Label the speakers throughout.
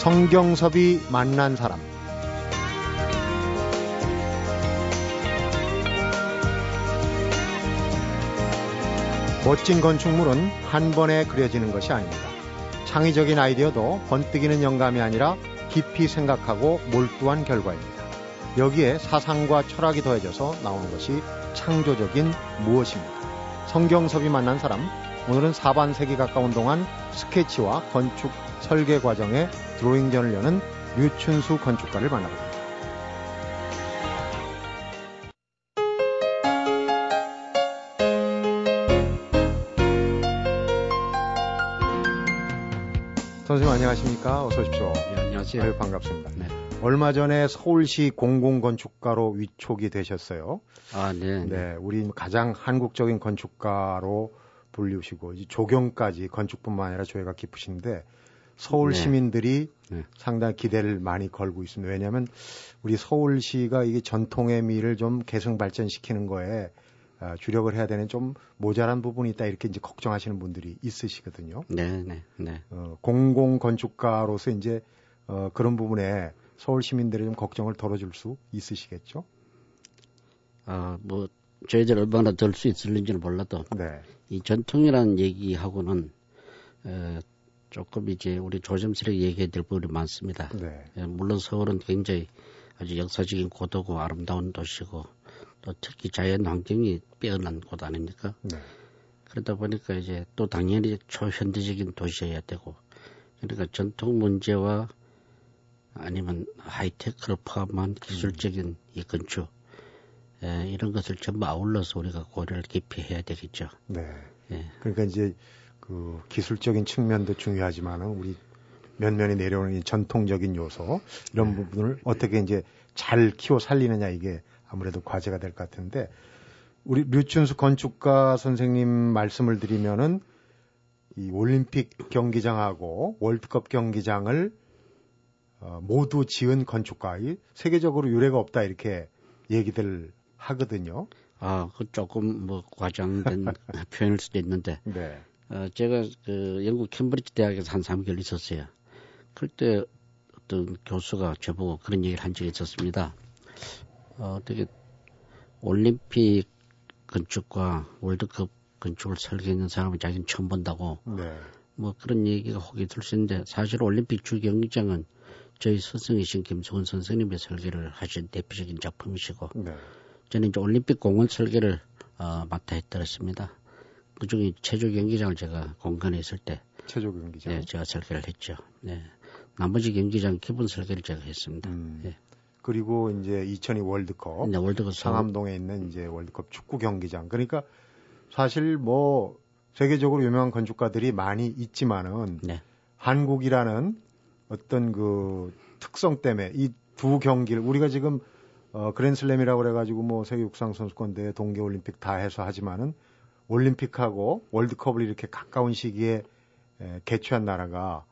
Speaker 1: 성경섭이 만난 사람 멋진 건축물은 한 번에 그려지는 것이 아닙니다. 창의적인 아이디어도 번뜩이는 영감이 아니라 깊이 생각하고 몰두한 결과입니다. 여기에 사상과 철학이 더해져서 나오는 것이 창조적인 무엇입니까? 성경섭이 만난 사람, 오늘은 4반세기 가까운 동안 스케치와 건축 설계 과정에 드로잉전을 여는 류춘수 건축가를 만나봅니다. 선생님 안녕하십니까? 어서 오십시오.
Speaker 2: 네, 안녕하세요.
Speaker 1: 아유, 반갑습니다. 네. 얼마 전에 서울시 공공건축가로 위촉이 되셨어요.
Speaker 2: 아, 네.
Speaker 1: 네, 우리 가장 한국적인 건축가로 불리우시고 조경까지 건축뿐만 아니라 조예가 깊으신데 서울 네. 시민들이 네. 상당히 기대를 많이 걸고 있습니다. 왜냐하면 우리 서울시가 이게 전통의 미를 좀 계승 발전시키는 거에 어, 주력을 해야 되는 좀 모자란 부분이 있다 이렇게 이제 걱정하시는 분들이 있으시거든요.
Speaker 2: 네, 네, 네.
Speaker 1: 어, 공공 건축가로서 이제 어, 그런 부분에 서울 시민들의 좀 걱정을 덜어줄 수 있으시겠죠?
Speaker 2: 아, 뭐 저희들 얼마나 덜 수 있을는지는 몰라도 네. 이 전통이라는 얘기하고는 어, 조금 이제 우리 조심스럽게 얘기해야 될 부분이 많습니다. 네. 예, 물론 서울은 굉장히 아주 역사적인 고도고 아름다운 도시고 또 특히 자연 환경이 빼어난 곳 아닙니까? 네. 그러다 보니까 이제 또 당연히 초현대적인 도시여야 되고 그러니까 전통 문제와 아니면 하이테크를 포함한 기술적인 이 건축 에, 이런 것을 전부 아울러서 우리가 고려를 깊이 해야 되겠죠.
Speaker 1: 네. 예. 그러니까 이제 그 기술적인 측면도 중요하지만은 우리 면면이 내려오는 이 전통적인 요소 이런 네. 부분을 어떻게 이제 잘 키워 살리느냐 이게 아무래도 과제가 될 것 같은데 우리 류춘수 건축가 선생님 말씀을 드리면은 이 올림픽 경기장하고 월드컵 경기장을 어, 모두 지은 건축가 이 세계적으로 유례가 없다 이렇게 얘기들 하거든요.
Speaker 2: 아, 그 조금 뭐 과장된 표현일 수도 있는데. 네. 어, 제가 그 영국 캠브리지 대학에서 한 3개월 있었어요. 그때 어떤 교수가 저보고 그런 얘기를 한 적이 있었습니다. 어, 되게 올림픽 건축과 월드컵 건축을 설계했는 사람을 자기는 처음 본다고. 네. 뭐 그런 얘기가 혹이 들 수 있는데 사실 올림픽 주경기장은 저희 스승이신 김수근 선생님의 설계를 하신 대표적인 작품이시고 네. 저는 이제 올림픽 공원 설계를 어, 맡아 했더랬습니다. 그중에 체조 경기장을 제가 공간에 있을 때
Speaker 1: 체조 경기장
Speaker 2: 네, 제가 설계를 했죠. 네. 나머지 경기장 기본 설계를 제가 했습니다. 음. 네.
Speaker 1: 그리고 이제 2002 월드컵, 네, 월드컵 상암동에 있는 이제 월드컵 축구 경기장. 그러니까 사실 뭐 세계적으로 유명한 건축가들이 많이 있지만은 네. 한국이라는 어떤 그 특성 때문에 이 두 경기를 우리가 지금 어 그랜슬램이라고 그래 가지고 뭐 세계 육상 선수권 대회 동계 올림픽 다 해서 하지만은 올림픽하고 월드컵을 이렇게 가까운 시기에 에, 개최한 나라가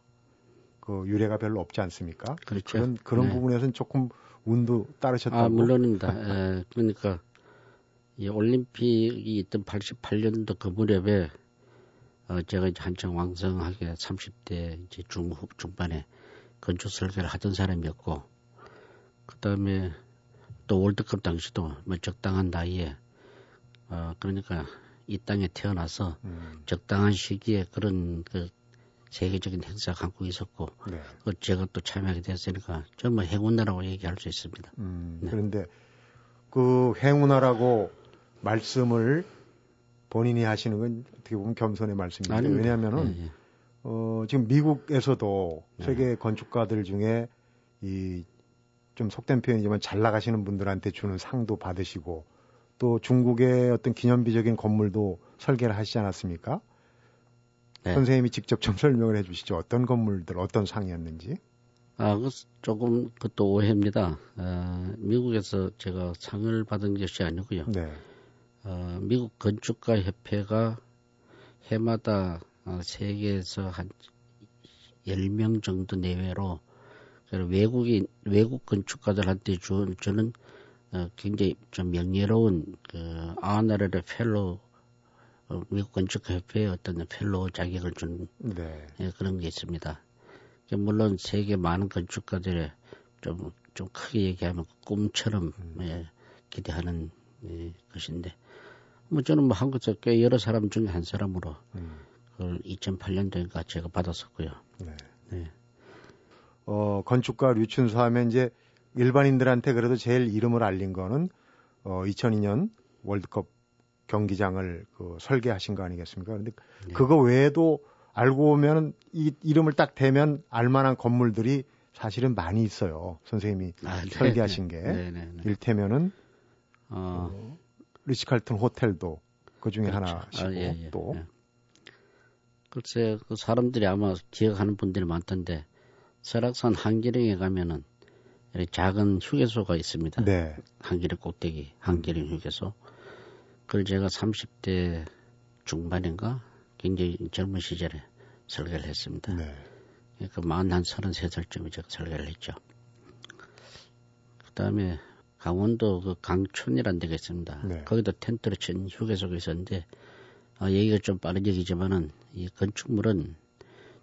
Speaker 1: 그 유례가 별로 없지 않습니까?
Speaker 2: 그렇죠.
Speaker 1: 그런 그런 네. 부분에서는 조금 운도 따르셨다고.
Speaker 2: 아, 물론입니다. 에, 그러니까 이 올림픽이 있던 88년도 그 무렵에 어, 제가 이제 한창 왕성하게 30대 이제 중후 중반에 건축 설계를 하던 사람이었고 그다음에 또 월드컵 당시도 뭐 적당한 나이에 어 그러니까 이 땅에 태어나서 음. 적당한 시기에 그런 그 세계적인 행사 갖고 있었고 네. 그 제가 또 참여하게 됐으니까 정말 행운나라고 얘기할 수 있습니다.
Speaker 1: 음, 네. 그런데 그 행운나라고 말씀을 본인이 하시는 건 어떻게 보면 겸손의 말씀입니다. 왜냐하면은 네, 네. 어, 지금 미국에서도 네. 세계 건축가들 중에 이 좀 속된 표현이지만 잘 나가시는 분들한테 주는 상도 받으시고 또 중국의 어떤 기념비적인 건물도 설계를 하시지 않았습니까? 네. 선생님이 직접 좀 설명을 해 주시죠. 어떤 건물들, 어떤 상이었는지.
Speaker 2: 아, 그 조금 그것도 오해입니다. 어, 미국에서 제가 상을 받은 것이 아니고요. 네. 어, 미국 건축가 협회가 해마다 어, 세계에서 한 10명 정도 내외로 외국인 외국 건축가들한테 주, 주는 어, 굉장히 좀 명예로운 그 아나르의 펠로 어, 미국 건축협회의 어떤 펠로 자격을 주는 네. 예, 그런 게 있습니다. 물론 세계 많은 건축가들의 좀, 좀 크게 얘기하면 꿈처럼 음. 예, 기대하는 예, 것인데, 뭐 저는 뭐 한국에서 꽤 여러 사람 중에 한 사람으로 음. 그걸 2008년도인가 제가 받았었고요. 네. 네.
Speaker 1: 어, 건축가 류춘수 하면 이제 일반인들한테 그래도 제일 이름을 알린 거는 어, 2002년 월드컵 경기장을 그 설계하신 거 아니겠습니까? 근데 네. 그거 외에도 알고 보면은 이 이름을 딱 대면 알만한 건물들이 사실은 많이 있어요. 선생님이 아, 네. 설계하신 게 네, 네, 네. 일테면은 어, 어 리치칼튼 호텔도 그 중에 그렇죠. 하나시고 아, 예, 예. 또 예.
Speaker 2: 글쎄 그 사람들이 아마 기억하는 분들이 많던데 설악산 한기령에 가면은 작은 휴게소가 있습니다. 네. 한기령 꼭대기 한기령 휴게소. 그걸 제가 30대 중반인가 굉장히 젊은 시절에 설계를 했습니다. 네. 그러니까 만한 33살쯤에 제가 설계를 했죠. 그 다음에 강원도 그 강촌이라는 데가 있습니다. 네. 거기도 텐트를 친 휴게소가 있었는데, 어, 얘기가 좀 빠른 얘기지만은, 이 건축물은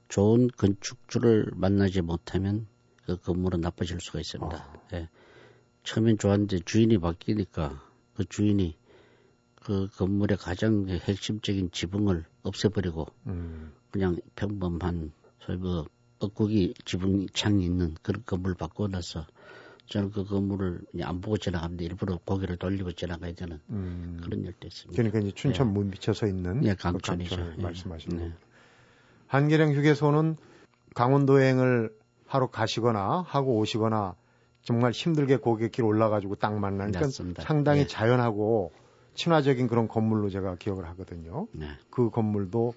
Speaker 2: 좋은 건축주를 만나지 못하면 그 건물은 나빠질 수가 있습니다. 아. 예. 처음엔 좋았는데 주인이 바뀌니까 그 주인이 그 건물의 가장 핵심적인 지붕을 없애버리고 음. 그냥 평범한 소위 뭐 뻐꾸기 지붕 창이 있는 그런 건물 바꿔놔서 저는 그 건물을 안 보고 지나가는데 일부러 고개를 돌리고 지나가야 되는 음. 그런 일도 있습니다.
Speaker 1: 그러니까 이제 춘천 네. 문 비쳐서 있는
Speaker 2: 네, 강촌이죠.
Speaker 1: 그 예. 말씀하시는 네. 한계령 휴게소는 강원도 여행을 하러 가시거나 하고 오시거나 정말 힘들게 고객길 올라가지고 딱 만나니까 그러니까 상당히 네. 자연하고 친화적인 그런 건물로 제가 기억을 하거든요. 네. 그 건물도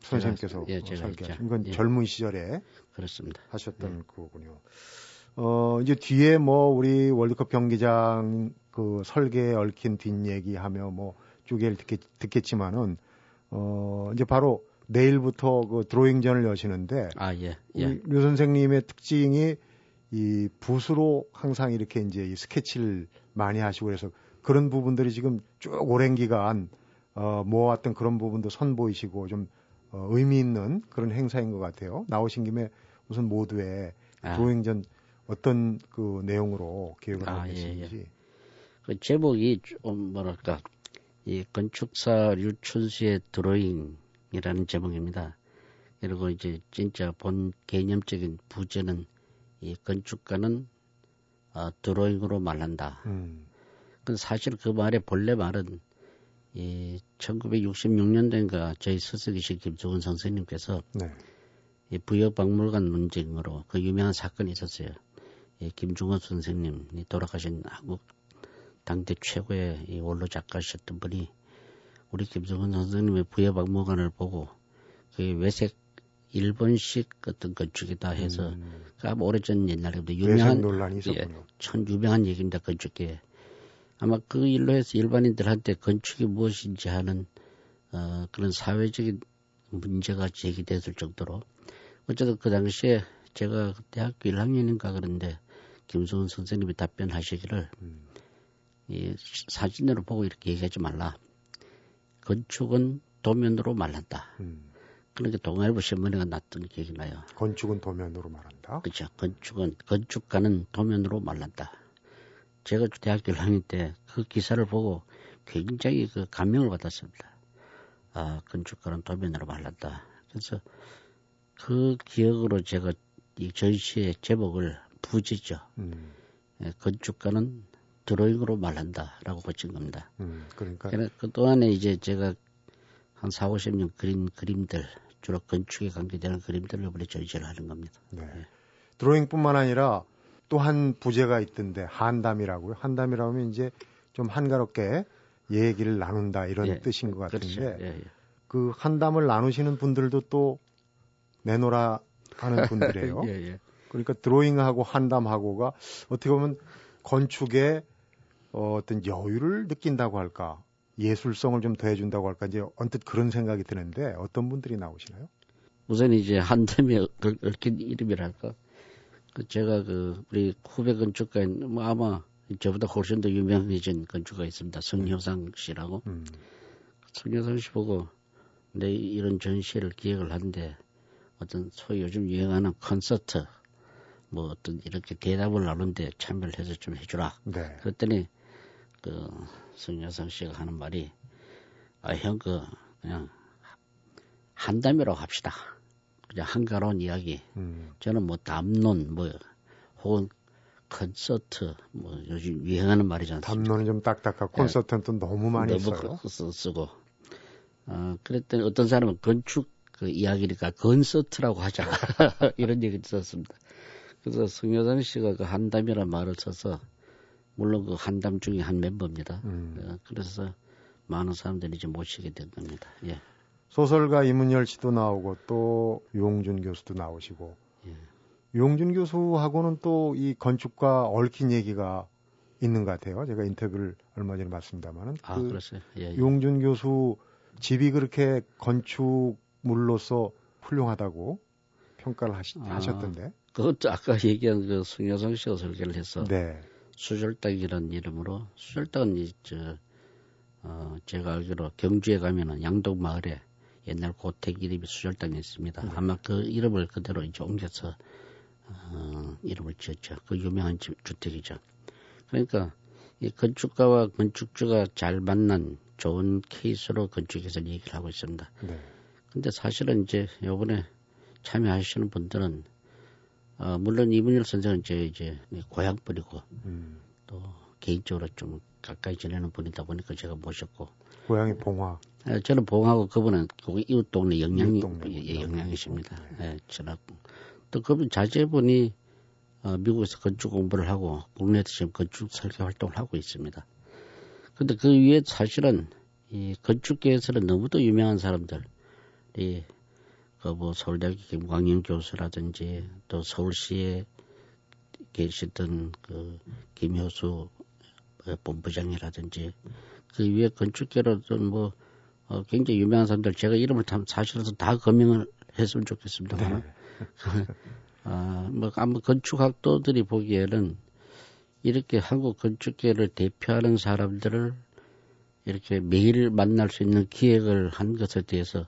Speaker 1: 선생님께서 예, 설계하신 건 예. 젊은 시절에
Speaker 2: 그렇습니다.
Speaker 1: 하셨던 예. 거군요. 어, 이제 뒤에 뭐 우리 월드컵 경기장 그 설계에 얽힌 뒷얘기 하며 뭐 쭉 얘기를 듣겠, 듣겠지만은 어, 이제 바로 내일부터 그 드로잉전을 여시는데 아, 예. 예. 류 선생님의 특징이 이 붓으로 항상 이렇게 이제 이 스케치를 많이 하시고 그래서 그런 부분들이 지금 쭉 오랜 기간 어, 모아왔던 그런 부분도 선보이시고 좀 어, 의미 있는 그런 행사인 것 같아요. 나오신 김에 우선 모두의 아. 드로잉전 어떤 그 내용으로 계획을 하고 아, 계신지. 예, 예.
Speaker 2: 그 제목이 좀 뭐랄까 이 건축사 류춘수의 드로잉 이라는 제목입니다. 그리고 이제 진짜 본 개념적인 부제는 이 건축가는 어, 드로잉으로 말한다. 음. 그 사실 그 말의 본래 말은 이 1966년도인가 저희 스승이신 김종은 선생님께서 네. 이 부여박물관 논쟁으로 그 유명한 사건이 있었어요. 이 김중원 선생님이 돌아가신 한국 당대 최고의 이 원로 작가셨던 분이 우리 김종원 선생님의 부여박물관을 보고 그 외색 일본식 어떤 건축이다 해서 음. 그 오래전 옛날에도 유명한
Speaker 1: 논란이. 예,
Speaker 2: 참 유명한 얘기입니다 건축계 아마 그 일로 해서 일반인들한테 건축이 무엇인지 하는 어, 그런 사회적인 문제가 제기됐을 정도로 어쨌든 그 당시에 제가 대학교 1학년인가 그런데 김수훈 선생님이 답변하시기를 음. 이 사진으로 보고 이렇게 얘기하지 말라. 건축은 도면으로 말한다. 음. 그러니까 동아일보 신문에가 났던 기억이 나요.
Speaker 1: 건축은 도면으로 말한다.
Speaker 2: 그렇죠. 건축은 건축가는 도면으로 말한다. 제가 대학교 1학년 때 그 기사를 보고 굉장히 그 감명을 받았습니다. 아, 건축가는 도면으로 말랐다. 그래서 그 기억으로 제가 이 전시의 제목을 부지죠. 음. 예, 건축가는 드로잉으로 말한다라고 붙인 겁니다. 음, 그러니까. 그 동안에 이제 제가 한 4, 50년 그린 그림들, 주로 건축에 관계되는 그림들을 이번에 전시를 하는 겁니다. 네. 예.
Speaker 1: 드로잉뿐만 아니라 또 한 부제가 있던데 한담이라고요. 한담이라고 하면 이제 좀 한가롭게 얘기를 나눈다 이런 예, 뜻인 것 같은데 그렇죠. 예, 예. 그 한담을 나누시는 분들도 또 내놓으라 하는 분들이에요. 예, 예. 그러니까 드로잉하고 한담하고가 어떻게 보면 건축에 어, 어떤 여유를 느낀다고 할까 예술성을 좀 더해준다고 할까 이제 언뜻 그런 생각이 드는데 어떤 분들이 나오시나요?
Speaker 2: 우선 이제 한담이 얽힌 이름이랄까 그 제가 그 우리 후배 건축가인 뭐 아마 저보다 훨씬 더 유명해진 건축가 있습니다. 성효상 씨라고. 음. 성효상 씨 보고 내 이런 전시를 기획을 하는데 어떤 소위 요즘 유행하는 콘서트 뭐 어떤 이렇게 대답을 나누는데 참여를 해서 좀 해주라. 네. 그랬더니 그 성여성 씨가 하는 말이 아 형 그 그냥 한 담이라고 합시다. 그냥 한가로운 이야기. 음. 저는 뭐 담론 뭐 혹은 콘서트 뭐 요즘 유행하는 말이잖아요.
Speaker 1: 담론은 좀 딱딱하고 네. 콘서트는 또 너무 많이 너무 써요.
Speaker 2: 쓰, 쓰고. 어, 그랬더니 어떤 사람은 건축 그 이야기니까 건서트라고 하자 이런 얘기 있었습니다. 그래서 성여상 씨가 그 한담이라는 말을 써서 물론 그 한담 중에 한 멤버입니다. 음. 어, 그래서 많은 사람들이 이제 모시게 된 겁니다. 예.
Speaker 1: 소설가 이문열 씨도 나오고 또 유홍준 교수도 나오시고 예. 유홍준 교수하고는 또 이 건축과 얽힌 얘기가 있는 것 같아요. 제가 인터뷰를 얼마 전에 봤습니다만은
Speaker 2: 아, 그 그렇어요. 예, 예.
Speaker 1: 유홍준 교수 집이 그렇게 건축물로서 훌륭하다고 평가를 하시, 아, 하셨던데.
Speaker 2: 그것도 아까 얘기한 그 승여성 씨가 설계를 해서 네. 수절당이라는 이름으로 수절당은 이 저 어, 제가 알기로 경주에 가면은 양동 마을에 옛날 고택 이름이 수절당이 있습니다. 네. 아마 그 이름을 그대로 이제 옮겨서 어, 이름을 지었죠. 그 유명한 주, 주택이죠. 그러니까 이 건축가와 건축주가 잘 만난 좋은 케이스로 건축에서 얘기를 하고 있습니다. 네. 근데 사실은 이제 요번에 참여하시는 분들은 어, 물론 이문열 선생은 이제 이제 고향 분이고 음. 또 개인적으로 좀 가까이 지내는 분이다 보니까 제가 모셨고
Speaker 1: 고향이 봉화.
Speaker 2: 예, 저는 봉화고 그분은 그 이웃 동네 영양 예, 영양이십니다. 예, 전학 또 그분 자제분이 어, 미국에서 건축 공부를 하고 국내에서 지금 건축 설계 활동을 하고 있습니다. 근데 그 위에 사실은 이 건축계에서는 너무도 유명한 사람들 이 그뭐 서울대학교 김광영 교수라든지 또 서울시에 계시던 그 김효수 본부장이라든지 그 위에 건축계로든 뭐 어, 굉장히 유명한 사람들 제가 이름을 참 사실은 다 거명을 했으면 좋겠습니다. 네. 아, 뭐 아마 건축학도들이 보기에는 이렇게 한국 건축계를 대표하는 사람들을 이렇게 매일 만날 수 있는 기획을 한 것에 대해서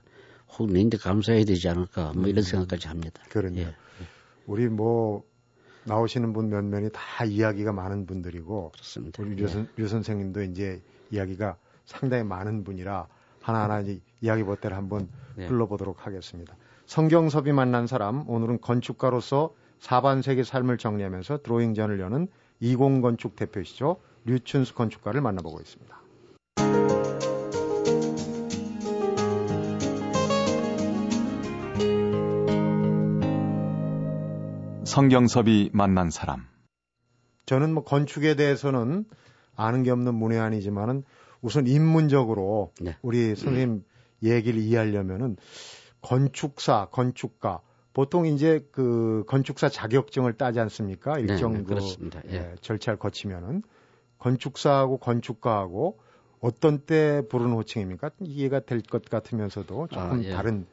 Speaker 2: 혹 내인데 감사해야 되지 않을까 뭐 이런 음. 생각까지 합니다.
Speaker 1: 그러네요. 예. 우리 뭐 나오시는 분몇 명이 다 이야기가 많은 분들이고
Speaker 2: 그렇습니다.
Speaker 1: 우리 류, 선, 예. 류 선 생님도 이제 이야기가 상당히 많은 분이라 하나하나 이제 이야기 보태를 한번 예. 불러보도록 하겠습니다. 성경섭이 만난 사람 오늘은 건축가로서 사반세기 삶을 정리하면서 드로잉전을 여는 이공건축 대표시죠 류춘수 건축가를 만나보고 있습니다.
Speaker 3: 성경섭이 만난 사람.
Speaker 1: 저는 뭐 건축에 대해서는 아는 게 없는 문외한이지만은 우선 인문적으로 네. 우리 선생님 얘기를 이해하려면은 건축사, 건축가 보통 이제 그 건축사 자격증을 따지 않습니까? 네, 일정 네, 네, 그 예. 예, 절차를 거치면은 건축사하고 건축가하고 어떤 때 부르는 호칭입니까? 이해가 될 것 같으면서도 조금 아, 예. 다른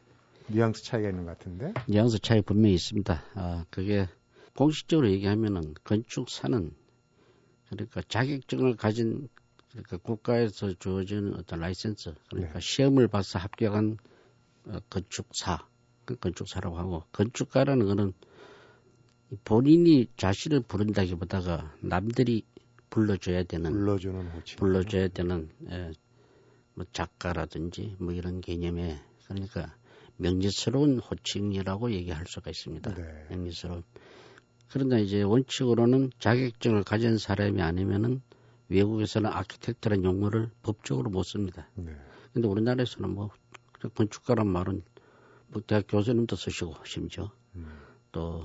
Speaker 1: 뉘앙스 차이가 있는 것 같은데.
Speaker 2: 뉘앙스 차이 분명히 있습니다. 아, 그게 공식적으로 얘기하면은 건축사는 그러니까 자격증을 가진 그러니까 국가에서 주어지는 어떤 라이센스 그러니까 네. 시험을 봐서 합격한 어, 건축사 그 건축사라고 하고 건축가라는 거는 본인이 자신을 부른다기보다가 남들이 불러줘야 되는
Speaker 1: 불러주는 호칭
Speaker 2: 불러줘야 되는 예, 뭐 작가라든지 뭐 이런 개념에 그러니까 명예스러운 호칭이라고 얘기할 수가 있습니다. 네. 명예스러운. 그러나 이제 원칙으로는 자격증을 가진 사람이 아니면은 외국에서는 아키텍트라는 용어를 법적으로 못 씁니다. 네. 근데 우리나라에서는 뭐 건축가란 말은 뭐 대학 교수님도 쓰시고 심지어 음. 또,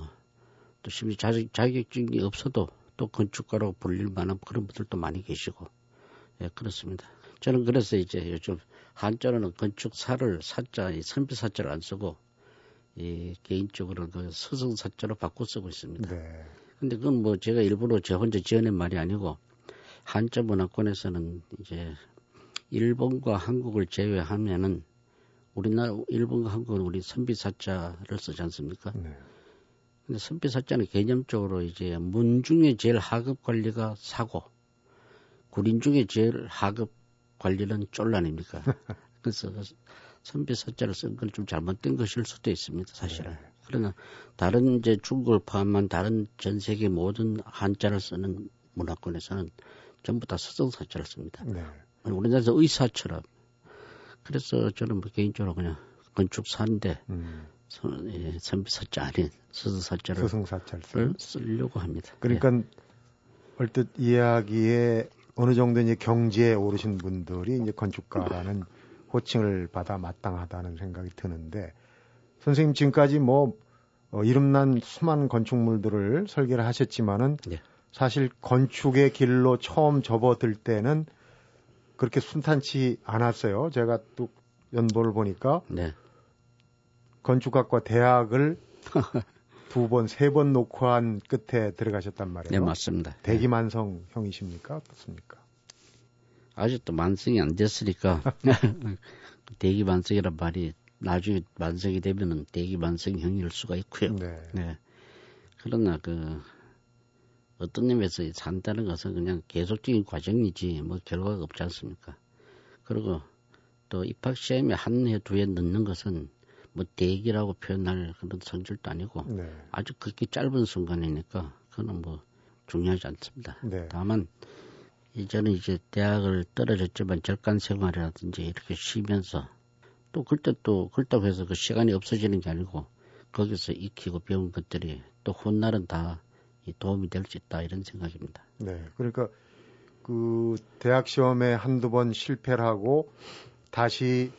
Speaker 2: 또 심지어 자격, 자격증이 없어도 또 건축가라고 불릴 만한 그런 분들도 많이 계시고 예 그렇습니다. 저는 그래서 이제 요즘 한자로는 건축사를 사자, 이 선비사자를 안 쓰고 이 개인적으로 그 서성사자로 바꿔 쓰고 있습니다. 네. 근데 그건 뭐 제가 일부러 제 혼자 지어낸 말이 아니고 한자 문화권에서는 이제 일본과 한국을 제외하면은 우리나라 일본과 한국은 우리 선비사자를 쓰지 않습니까? 네. 근데 선비사자는 개념적으로 이제 문 중에 제일 하급 관리가 사고 구린 중에 제일 하급 관리는 쫄 아닙니까? 그래서 선비 사자를 쓴걸좀 잘못된 것일 수도 있습니다. 사실은. 네. 그러나 다른 이제 중국을 포함한 다른 전 세계 모든 한자를 쓰는 문화권에서는 전부 다 서성 사자를 씁니다. 네. 우리나라에서 의사처럼. 그래서 저는 뭐 개인적으로 그냥 건축 사인데 음. 예, 선비 사자 아닌 서성 사자를 서성사자를 쓰려고 합니다.
Speaker 1: 그러니까 예. 얼뜻 이야기에 어느 정도 이제 경지에 오르신 분들이 이제 건축가라는 호칭을 받아 마땅하다는 생각이 드는데 선생님 지금까지 뭐 어, 이름난 수많은 건축물들을 설계를 하셨지만은 네. 사실 건축의 길로 처음 접어들 때는 그렇게 순탄치 않았어요. 제가 또 연보를 보니까 네. 건축학과 대학을 두 번, 세번 놓고 한 끝에 들어가셨단 말이에요.
Speaker 2: 네, 맞습니다.
Speaker 1: 대기만성 형이십니까? 어떻습니까?
Speaker 2: 아직도 만성이 안 됐으니까 대기만성이란 말이 나중에 만성이 되면은 대기만성형일 수가 있고요. 네. 네. 그러나 그 어떤 의미에서 산다는 것은 그냥 계속적인 과정이지 뭐 결과가 없지 않습니까? 그리고 또 입학 시험에 한 해, 두 해 넣는 것은 뭐 대기라고 표현할 그런 성질도 아니고 네. 아주 그렇게 짧은 순간이니까 그거는 뭐 중요하지 않습니다. 네. 다만 이제는 이제 대학을 떨어졌지만 절간 생활이라든지 이렇게 쉬면서 또 그때 또 그렇다고 해서 그 시간이 없어지는 게 아니고 거기서 익히고 배운 것들이 또 훗날은 다 도움이 될 수 있다 이런 생각입니다.
Speaker 1: 네, 그러니까 그 대학 시험에 한두 번 실패를 하고 다시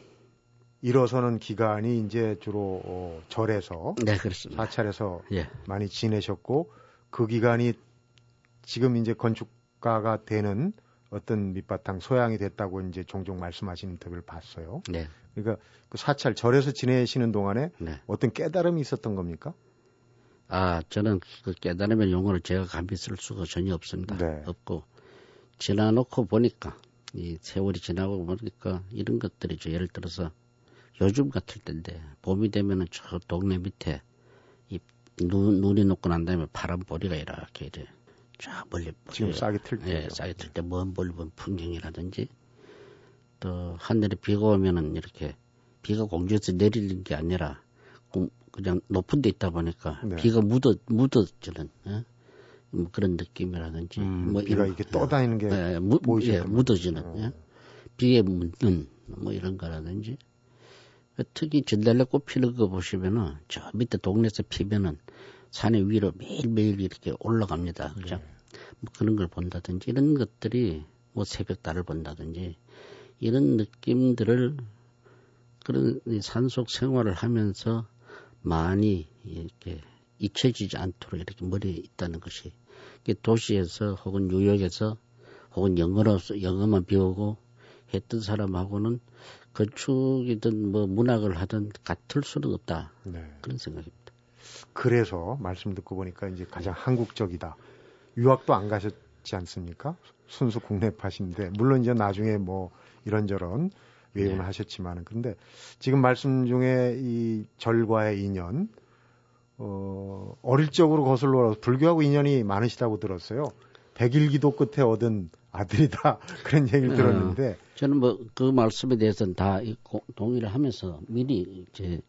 Speaker 1: 일어서는 기간이 이제 주로 어, 절에서
Speaker 2: 네, 그렇습니다.
Speaker 1: 사찰에서 예. 많이 지내셨고 그 기간이 지금 이제 건축가가 되는 어떤 밑바탕 소양이 됐다고 이제 종종 말씀하시는 인터뷰를 봤어요. 네. 그러니까 그 사찰 절에서 지내시는 동안에 네. 어떤 깨달음이 있었던 겁니까?
Speaker 2: 아, 저는 그 깨달음의 용어를 제가 감히 쓸 수가 전혀 없습니다. 네. 없고 지나놓고 보니까 이 세월이 지나고 보니까 이런 것들이죠. 예를 들어서 요즘 같을 때인데 봄이 되면은 저 동네 밑에 이 눈, 눈이 녹고 난 다음에 파란 보리가 이렇게 이제 쫙 멀리
Speaker 1: 지금 싹이 틀 때,
Speaker 2: 예, 싹이 틀때 먼 멀리 본 풍경이라든지 또 하늘에 비가 오면은 이렇게 비가 공중에서 내리는 게 아니라 그냥 높은 데 있다 보니까 네. 비가 묻어 묻어지는 예? 뭐 그런 느낌이라든지
Speaker 1: 음, 뭐 비가 이렇게 떠다니는 게 예, 무,
Speaker 2: 예, 묻어지는 어. 예? 비에 묻는 뭐 이런 거라든지 특히 진달래 꽃 피는 거 보시면은 저 밑에 동네에서 피면은 산에 위로 매일매일 이렇게 올라갑니다. 그죠? 네. 뭐 그런 걸 본다든지 이런 것들이 뭐 새벽 달을 본다든지 이런 느낌들을 그런 산속 생활을 하면서 많이 이렇게 잊혀지지 않도록 이렇게 머리에 있다는 것이 도시에서 혹은 뉴욕에서 혹은 영어로 영어만 배우고 했던 사람하고는 건축이든 뭐 문학을 하든 같을 수는 없다 네. 그런 생각입니다.
Speaker 1: 그래서 말씀 듣고 보니까 이제 가장 한국적이다. 유학도 안 가셨지 않습니까? 순수 국내파신데 물론 이제 나중에 뭐 이런저런 외운을 네. 하셨지만은 근데 지금 말씀 중에 이 절과의 인연 어 어릴 적으로 거슬러 불교하고 인연이 많으시다고 들었어요. 백일기도 끝에 얻은 아들이다 그런 얘기를 어, 들었는데
Speaker 2: 저는 뭐 그 말씀에 대해서는 다 동의를 하면서 미리 이제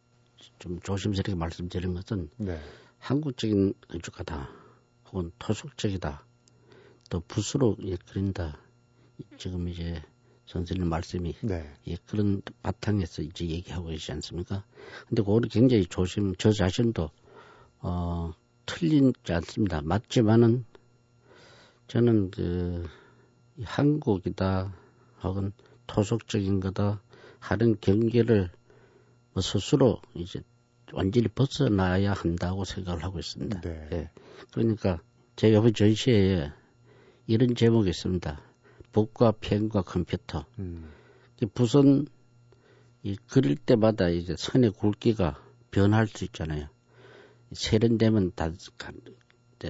Speaker 2: 좀 조심스럽게 말씀드린 것은 네. 한국적인 건축가다 혹은 토속적이다 또 붓으로 예, 그린다 지금 이제 선생님 말씀이 네. 예, 그런 바탕에서 이제 얘기하고 계시지 않습니까? 근데 그거를 굉장히 조심, 저 자신도 어, 틀린지 않습니다. 맞지만은 저는 그 한국이다 혹은 토속적인 거다 하는 경계를 뭐 스스로 이제 완전히 벗어나야 한다고 생각을 하고 있습니다. 네. 예. 그러니까 제가 이번 전시회에 이런 제목이 있습니다. 북과 펜과 컴퓨터. 음. 붓은 이 그릴 때마다 이제 선의 굵기가 변할 수 있잖아요. 세련되면 다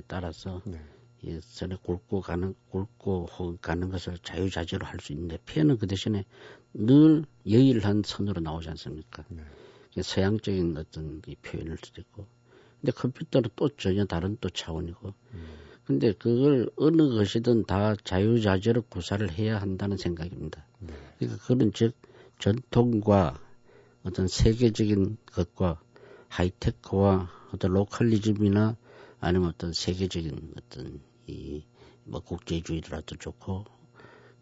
Speaker 2: 따라서 네. 이 선에 굵고 가는 굵고 혹은 가는 것을 자유자재로 할 수 있는데 펜은 그 대신에 늘 여일한 선으로 나오지 않습니까? 네. 서양적인 어떤 표현을 수도 있고 근데 컴퓨터는 또 전혀 다른 또 차원이고 음. 근데 그걸 어느 것이든 다 자유자재로 구사를 해야 한다는 생각입니다. 네. 그러니까 그런 즉 전통과 어떤 세계적인 것과 하이테크와 어떤 localism이나 아니면 어떤 세계적인 어떤 이 뭐 국제주의더라도 좋고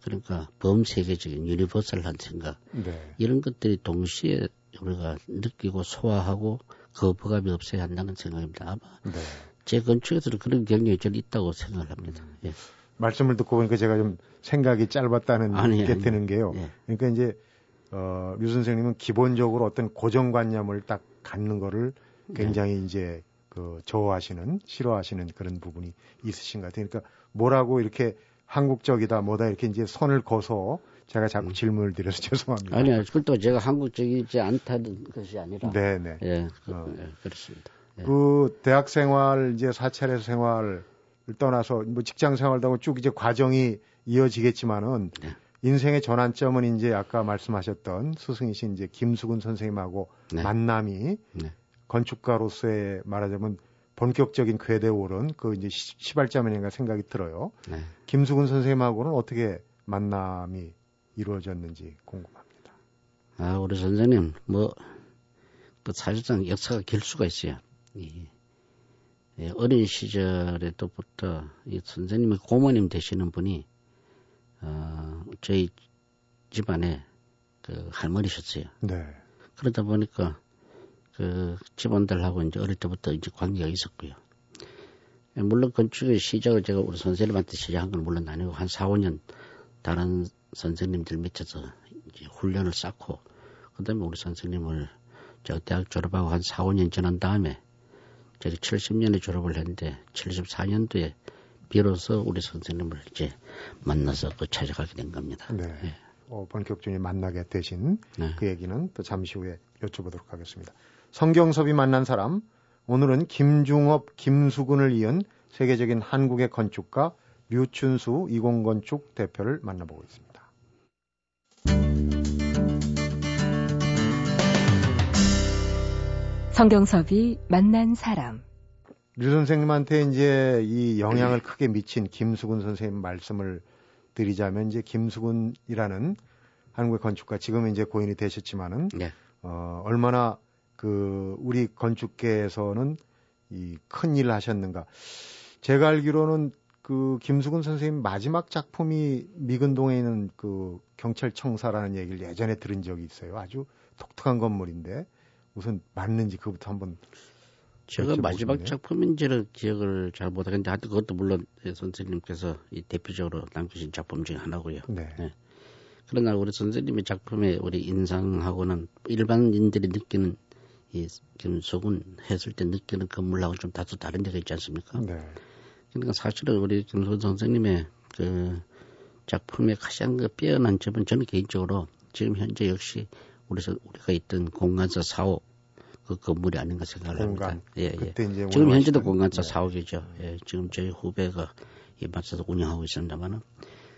Speaker 2: 그러니까 범세계적인 universal한 생각 네. 이런 것들이 동시에 우리가 느끼고 소화하고 거부감이 없어야 한다는 생각입니다. 아마 네. 제 건축에서는 그런 경력이 좀 있다고 생각을 합니다. 음. 예.
Speaker 1: 말씀을 듣고 보니까 제가 좀 생각이 짧았다는 아니, 게 아니, 드는 게요. 예. 그러니까 이제 어, 류 선생님은 기본적으로 어떤 고정관념을 딱 갖는 거를 굉장히 네. 이제 그 저하시는 싫어하시는 그런 부분이 있으신 것 같아요. 그러니까 뭐라고 이렇게 한국적이다 뭐다 이렇게 이제 선을 거서 제가 자꾸 음. 질문을 드려서 죄송합니다.
Speaker 2: 아니요, 그것도 제가 한국적이지 않다는 것이 아니라. 네네. 예, 그, 어. 예, 그렇습니다.
Speaker 1: 예. 그 대학 생활 이제 사찰에서 생활을 떠나서 뭐 직장 생활도 하고 쭉 이제 과정이 이어지겠지만은 네. 인생의 전환점은 이제 아까 말씀하셨던 스승이신 이제 김수근 선생님하고 네. 만남이 네. 건축가로서의 말하자면 본격적인 궤대 오른 그 이제 시발자면인가 생각이 들어요. 네. 김수근 선생님하고는 어떻게 만남이 이루어졌는지 궁금합니다.
Speaker 2: 아, 우리 선생님, 뭐, 그 사실상 역사가 길 수가 있어요. 이, 예, 어린 시절에 또부터 이 선생님의 고모님 되시는 분이 어, 저희 집안에 그 할머니셨어요. 네. 그러다 보니까 그 집안들하고 이제 어릴 때부터 이제 관계가 있었고요. 예, 물론 건축의 시작을 제가 우리 선생님한테 시작한 건 물론 아니고 한 4, 5년 다른 선생님들 밑에서 이제 훈련을 쌓고 그 다음에 우리 선생님을 제가 대학 졸업하고 한 4, 5년 지난 다음에 제가 70년에 졸업을 했는데 74년도에 비로소 우리 선생님을 이제 만나서 그 찾아가게 된 겁니다. 네. 네.
Speaker 1: 어, 본격적인 만나게 되신 네. 그 얘기는 또 잠시 후에 여쭤보도록 하겠습니다. 성경섭이 만난 사람 오늘은 김중업, 김수근을 이은 세계적인 한국의 건축가 류춘수 이공건축 대표를 만나보고 있습니다.
Speaker 4: 성경섭이 만난 사람
Speaker 1: 류 선생님한테 이제 이 영향을 크게 미친 김수근 선생님 말씀을 드리자면 이제 김수근이라는 한국의 건축가 지금은 이제 고인이 되셨지만은 네. 어 얼마나 그 우리 건축계에서는 이 큰 일을 하셨는가. 제가 알기로는 그 김수근 선생님 마지막 작품이 미근동에 있는 그 경찰청사라는 얘기를 예전에 들은 적이 있어요. 아주 독특한 건물인데 우선 맞는지 그부터 한번
Speaker 2: 제가 마지막 작품인지를 기억을 잘 못하겠는데 하여튼 그것도 물론 선생님께서 이 대표적으로 남기신 작품 중에 하나고요. 네. 네. 그러나 우리 선생님의 작품에 우리 인상하고는 일반인들이 느끼는 이 김석은 했을 때 느끼는 건물하고 좀 다소 다른 데가 있지 않습니까? 네. 그러니까 사실은 우리 김석은 선생님의 그 작품의 가장 그 빼어난 점은 저는 개인적으로 지금 현재 역시 우리 우리가 있던 공간사 사업 그 건물이 아닌가 생각을 공간. 합니다. 예, 예. 지금 현재도 공간사 네. 사옥이죠. 예, 지금 저희 후배가 이 맞서서 운영하고 있습니다만은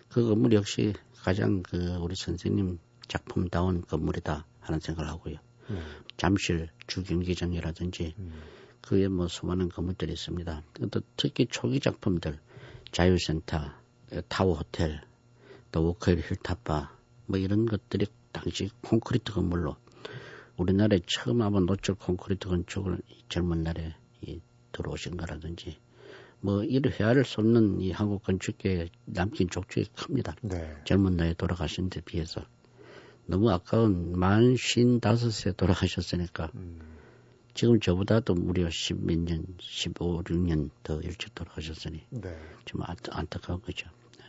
Speaker 2: 그 건물 역시 가장 그 우리 선생님 작품다운 건물이다 하는 생각을 하고요. 네. 잠실 주경기장이라든지 음. 그에 뭐 수많은 건물들이 있습니다. 또 특히 초기 작품들 자유센터, 타워 호텔, 또 워커힐 힐탑바 뭐 이런 것들이 당시 콘크리트 건물로 우리나라에 처음 한번 노출 콘크리트 건축을 젊은 날에 이, 들어오신 거라든지 뭐 이런 회화를 쏟는 이 한국 건축계에 남긴 족적이 큽니다. 네. 젊은 나이에 돌아가신 데 비해서 너무 아까운 만 쉰다섯에 돌아가셨으니까 음. 지금 저보다도 무려 십몇 년, 십오, 육년 더 일찍 돌아가셨으니 네. 좀 안, 안타까운 거죠. 네.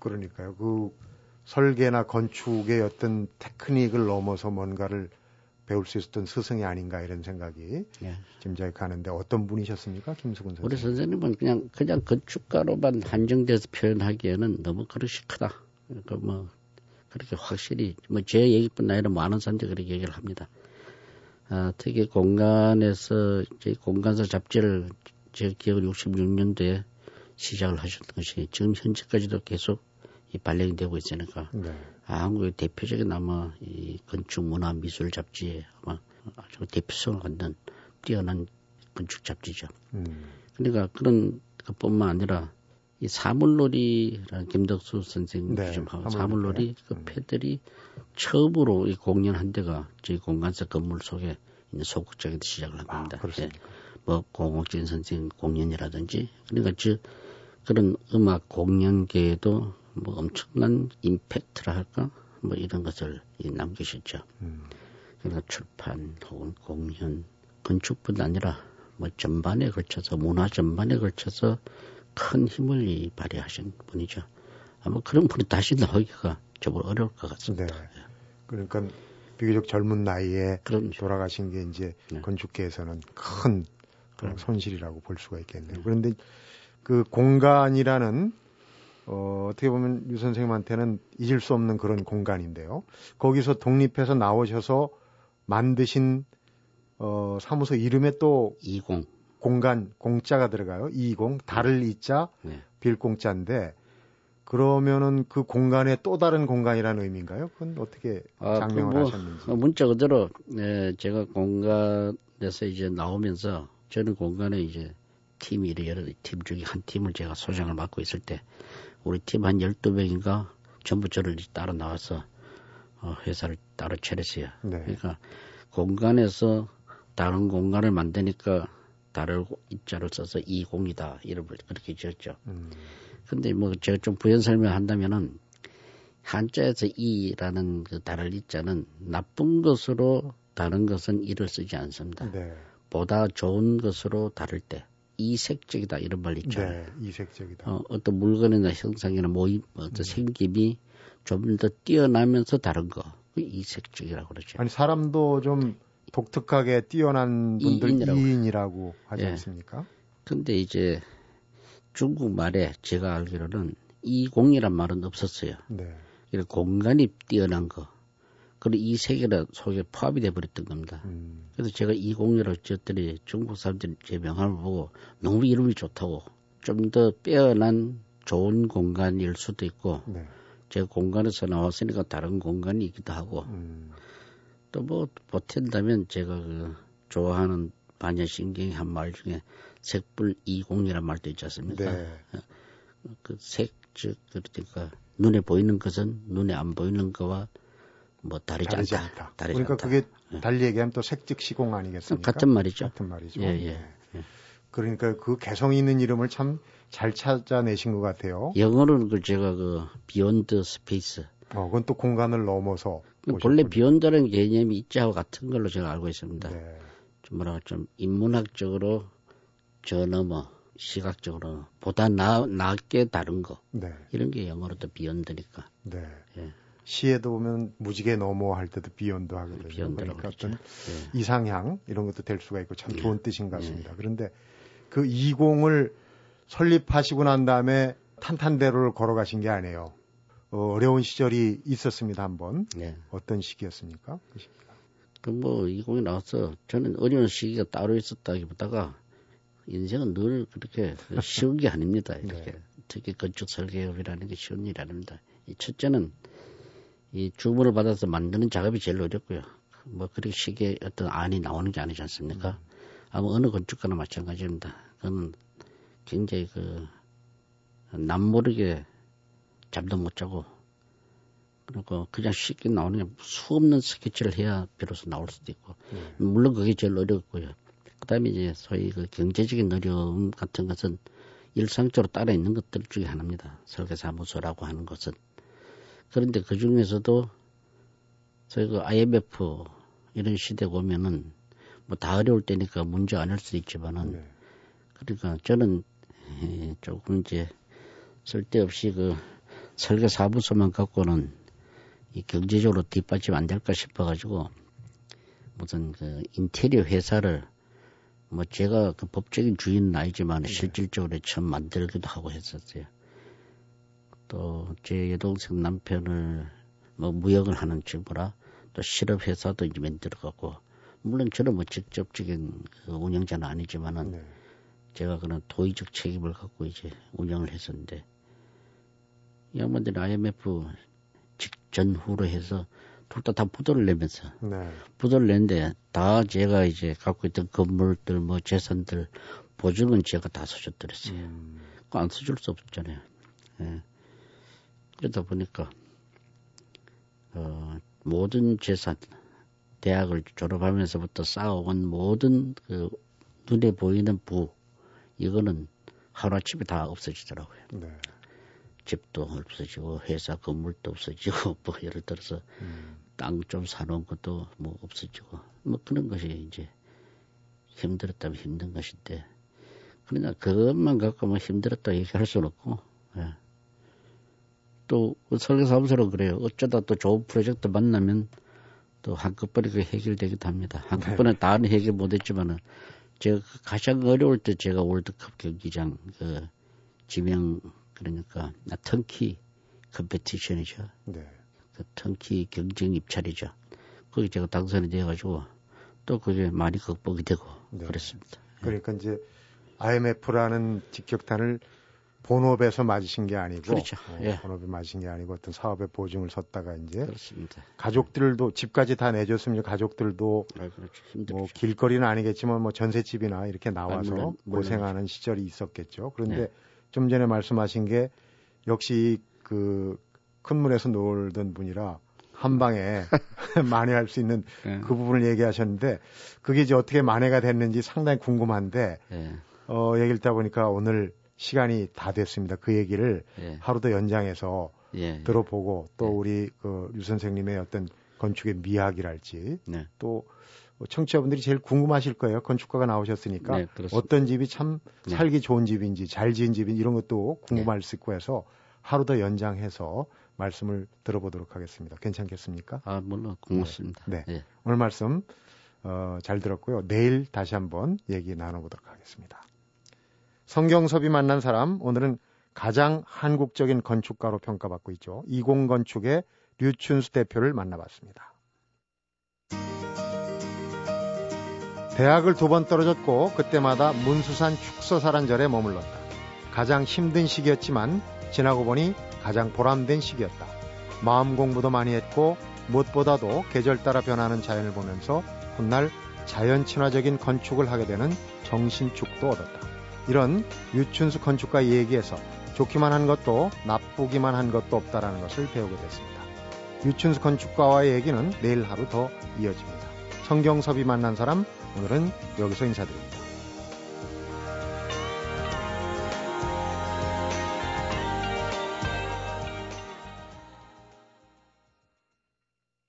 Speaker 1: 그러니까요. 그 설계나 건축의 어떤 테크닉을 넘어서 뭔가를 배울 수 있었던 스승이 아닌가 이런 생각이 예. 짐작이 가는데 어떤 분이셨습니까, 김수근 선생님?
Speaker 2: 우리 선생님은 그냥 그냥 건축가로만 한정돼서 표현하기에는 너무 그릇이 크다. 그러니까 뭐 그렇게 확실히 뭐 제 얘기뿐 아니라 많은 사람들이 그렇게 얘기를 합니다. 아, 특히 공간에서 제 공간사 잡지를 제 기억을 66년도에 시작을 하셨던 것이 지금 현재까지도 계속 이 발령이 되고 있으니까 네. 아, 한국의 대표적인 아마 이 건축 문화 미술 잡지에 아마 아주 대표성을 갖는 뛰어난 건축 잡지죠. 음. 그러니까 그런 것뿐만 아니라 이 사물놀이라는 김덕수 선생님 네, 좀 하고 사물놀이 그 음. 패들이 처음으로 이 공연한 데가 저희 공간사 건물 속에 있는 소극장에서 시작을 한 겁니다.
Speaker 1: 아, 네.
Speaker 2: 뭐 공옥진 선생 공연이라든지 그러니까 저 그런 음악 공연계에도 뭐 엄청난 임팩트라 할까 뭐 이런 것을 남기셨죠. 음. 그러니까 출판 혹은 공연 건축뿐 아니라 뭐 전반에 걸쳐서 문화 전반에 걸쳐서 큰 힘을 발휘하신 분이죠. 아마 그런 분이 다시 나오기가 좀 어려울 것 같습니다. 네.
Speaker 1: 그러니까 비교적 젊은 나이에 그럼, 돌아가신 게 이제 네. 건축계에서는 큰 그런 손실이라고 볼 수가 있겠네요. 네. 그런데 그 공간이라는 어, 어떻게 보면 유 선생님한테는 잊을 수 없는 그런 공간인데요. 거기서 독립해서 나오셔서 만드신 어, 사무소 이름에 또20공 간 공자가 들어가요. 20 달을 이자 네. 빌 공자인데 그러면은 그 공간에 또 다른 공간이라는 의미인가요? 그건 어떻게 아, 장명을 그 뭐, 하셨는지.
Speaker 2: 문자 그대로 네, 제가 공간에서 이제 나오면서 저는 공간에 이제 팀이 여러 팀 중에 한 팀을 제가 소장을 맡고 있을 때 우리 팀 한 12명인가 전부 저를 따로 나와서 어, 회사를 따로 차렸어요. 네. 그러니까 공간에서 다른 공간을 만드니까 다른 입자를 써서 이공이다 이름을 그렇게 지었죠. 음. 근데 뭐 제가 좀 부연 설명한다면은 한자에서 이라는 그 다를 이자는 나쁜 것으로 다른 것은 이를 쓰지 않습니다. 네. 보다 좋은 것으로 다를 때 이색적이다 이런 말 있잖아요.
Speaker 1: 네, 이색적이다.
Speaker 2: 어, 어떤 물건이나 형상이나 모임, 어떤 음. 생김이 좀 더 뛰어나면서 다른 거. 그 이색적이라고 그러죠.
Speaker 1: 아니 사람도 좀 독특하게 뛰어난 분들 이인이라고, 하지 예. 않습니까?
Speaker 2: 근데 이제 중국 말에 제가 알기로는 이공이란 말은 없었어요. 네. 공간이 뛰어난 거. 그리고 이 세계가 속에 포함이 돼 버렸던 겁니다. 음. 그래서 제가 이공이라고 지었더니 중국 사람들이 제 명함을 보고 너무 이름이 좋다고 좀 더 빼어난 좋은 공간일 수도 있고 네. 제가 공간에서 나왔으니까 다른 공간이기도 하고 음. 또 뭐 보탠다면 제가 그 좋아하는 반야심경의 한 말 중에 색불이공이란 말도 있지 않습니까? 네. 그 색, 즉, 그러니까 눈에 보이는 것은 눈에 안 보이는 거와 뭐 다르지, 다르지 않다. 않다.
Speaker 1: 다르지 그러니까 않다. 그게 예. 달리 얘기하면 또 색즉시공 아니겠습니까?
Speaker 2: 같은 말이죠.
Speaker 1: 같은 말이죠.
Speaker 2: 예, 예. 예.
Speaker 1: 그러니까 그 개성 있는 이름을 참 잘 찾아내신 것 같아요.
Speaker 2: 영어로는 그 제가 그 Beyond Space.
Speaker 1: 어, 그건 또 공간을 넘어서.
Speaker 2: 본래 beyond라는 개념이 이 자와 같은 걸로 제가 알고 있습니다. 네. 좀 뭐랄까 좀 인문학적으로 저 너머 시각적으로 보다 나, 낮게 다른 거. 네. 이런 게 영어로도 beyond니까. 네.
Speaker 1: 예. 시에도 보면 무지개 너머 할 때도 beyond 하거든요. 그러니까 어떤 예. 이상향 이런 것도 될 수가 있고 참 예. 좋은 뜻인 것 같습니다. 예. 그런데 그 이공을 설립하시고 난 다음에 탄탄대로를 걸어가신 게 아니에요. 어, 려운 시절이 있었습니다 한번. 네. 어떤 시기였습니까? 그.
Speaker 2: 그뭐 20이 나와서 저는 어려운 시기가 따로 있었다기보다가 인생은 늘 그렇게 쉬운 게 아닙니다. 이렇게 네. 특히 건축 설계업이라는 게 쉬운 일이 아닙니다. 이 첫째는 이 주문을 받아서 만드는 작업이 제일 어렵고요. 뭐 그렇게 쉽게 어떤 안이 나오는 게 아니지 않습니까? 음. 아마 어느 건축가나 마찬가지입니다. 그는 굉장히 그 남모르게 잠도 못 자고 그리고 그냥 쉽게 나오는 게 수없는 스케치를 해야 비로소 나올 수도 있고 음. 물론 그게 제일 어렵고요. 그다음에 이제 소위 그 경제적인 어려움 같은 것은 일상적으로 따라 있는 것들 중에 하나입니다. 설계사무소라고 하는 것은 그런데 그 중에서도 저희 그 IMF 이런 시대 오면은 뭐 다 어려울 때니까 문제 아닐 수도 있지만은 네. 그러니까 저는 조금 이제 쓸데없이 그 설계 사무소만 갖고는 이 경제적으로 뒷받침 안 될까 싶어가지고 무슨 그 인테리어 회사를 뭐 제가 그 법적인 주인은 아니지만 네. 실질적으로 처음 만들기도 하고 했었어요. 또 제 여동생 남편을 뭐 무역을 하는 친구라 또 실업회사도 이제 만들어갖고 물론 저는 뭐 직접적인 그 운영자는 아니지만은 네. 제가 그런 도의적 책임을 갖고 이제 운영을 했었는데 이 양반들이 IMF 직전 후로 해서 둘 다 다 부도를 내면서 네. 부도를 냈는데 다 제가 이제 갖고 있던 건물들 뭐 재산들 보증은 제가 다 써줬더랬어요. 음. 안 써줄 수 없었잖아요. 예. 그러다 보니까 어, 모든 재산, 대학을 졸업하면서부터 쌓아온 모든 그 눈에 보이는 부, 이거는 하루아침에 다 없어지더라고요. 네. 집도 없어지고 회사 건물도 없어지고 뭐 예를 들어서 음. 땅좀 사놓은 것도 뭐 없어지고 뭐 그런 것이 이제 힘들었다면 힘든 것인데 그러나 그것만 갖고 뭐 힘들었다 얘기할 수는 없고 예. 또 설계사무소로 그래요. 어쩌다 또 좋은 프로젝트 만나면 또 한꺼번에 그 해결되기도 합니다. 한꺼번에 네. 다는 해결 못했지만은 제가 그 가장 어려울 때 제가 월드컵 경기장 그 지명 그러니까 턴키 competition이죠. 네. 그 턴키 경쟁 입찰이죠. 거기 제가 당선이 돼가지고 또 그게 많이 극복이 되고 네. 그랬습니다.
Speaker 1: 그러니까 이제 IMF라는 직격탄을 본업에서 맞으신 게 아니고
Speaker 2: 그렇죠.
Speaker 1: 어, 예. 본업에 맞으신 게 아니고 어떤 사업에 보증을 섰다가 이제
Speaker 2: 그렇습니다.
Speaker 1: 가족들도 집까지 다 내줬으면 가족들도 아, 그렇죠. 뭐 길거리는 아니겠지만 뭐 전셋집이나 이렇게 나와서 아, 물론, 물론. 고생하는 시절이 있었겠죠. 그런데 예. 좀 전에 말씀하신 게 역시 그 큰 물에서 놀던 분이라 한 방에 만회할 수 있는 예. 그 부분을 얘기하셨는데 그게 이제 어떻게 만회가 됐는지 상당히 궁금한데 예. 어 얘기를 듣다 보니까 오늘 시간이 다 됐습니다. 그 얘기를 예. 하루 더 연장해서 예. 들어보고 또 예. 우리 그 유 선생님의 어떤 건축의 미학이랄지 네. 또 청취자분들이 제일 궁금하실 거예요. 건축가가 나오셨으니까 네, 어떤 집이 참 네. 살기 좋은 집인지 잘 지은 집인지 이런 것도 궁금할 수 있고 해서 하루 더 연장해서 말씀을 들어보도록 하겠습니다. 괜찮겠습니까?
Speaker 2: 아, 물론 고맙습니다.
Speaker 1: 네. 네. 오늘 말씀 어, 잘 들었고요. 내일 다시 한번 얘기 나눠보도록 하겠습니다. 성경섭이 만난 사람 오늘은 가장 한국적인 건축가로 평가받고 있죠. 이공건축의 류춘수 대표를 만나봤습니다. 대학을 두 번 떨어졌고 그때마다 문수산 축소사란절에 머물렀다. 가장 힘든 시기였지만 지나고 보니 가장 보람된 시기였다. 마음 공부도 많이 했고 무엇보다도 계절 따라 변하는 자연을 보면서 훗날 자연 친화적인 건축을 하게 되는 정신축도 얻었다. 이런 유춘수 건축가 얘기에서 좋기만 한 것도 나쁘기만 한 것도 없다라는 것을 배우게 됐습니다. 유춘수 건축가와의 얘기는 내일 하루 더 이어집니다. 성경섭이 만난 사람 오늘은 여기서 인사드립니다.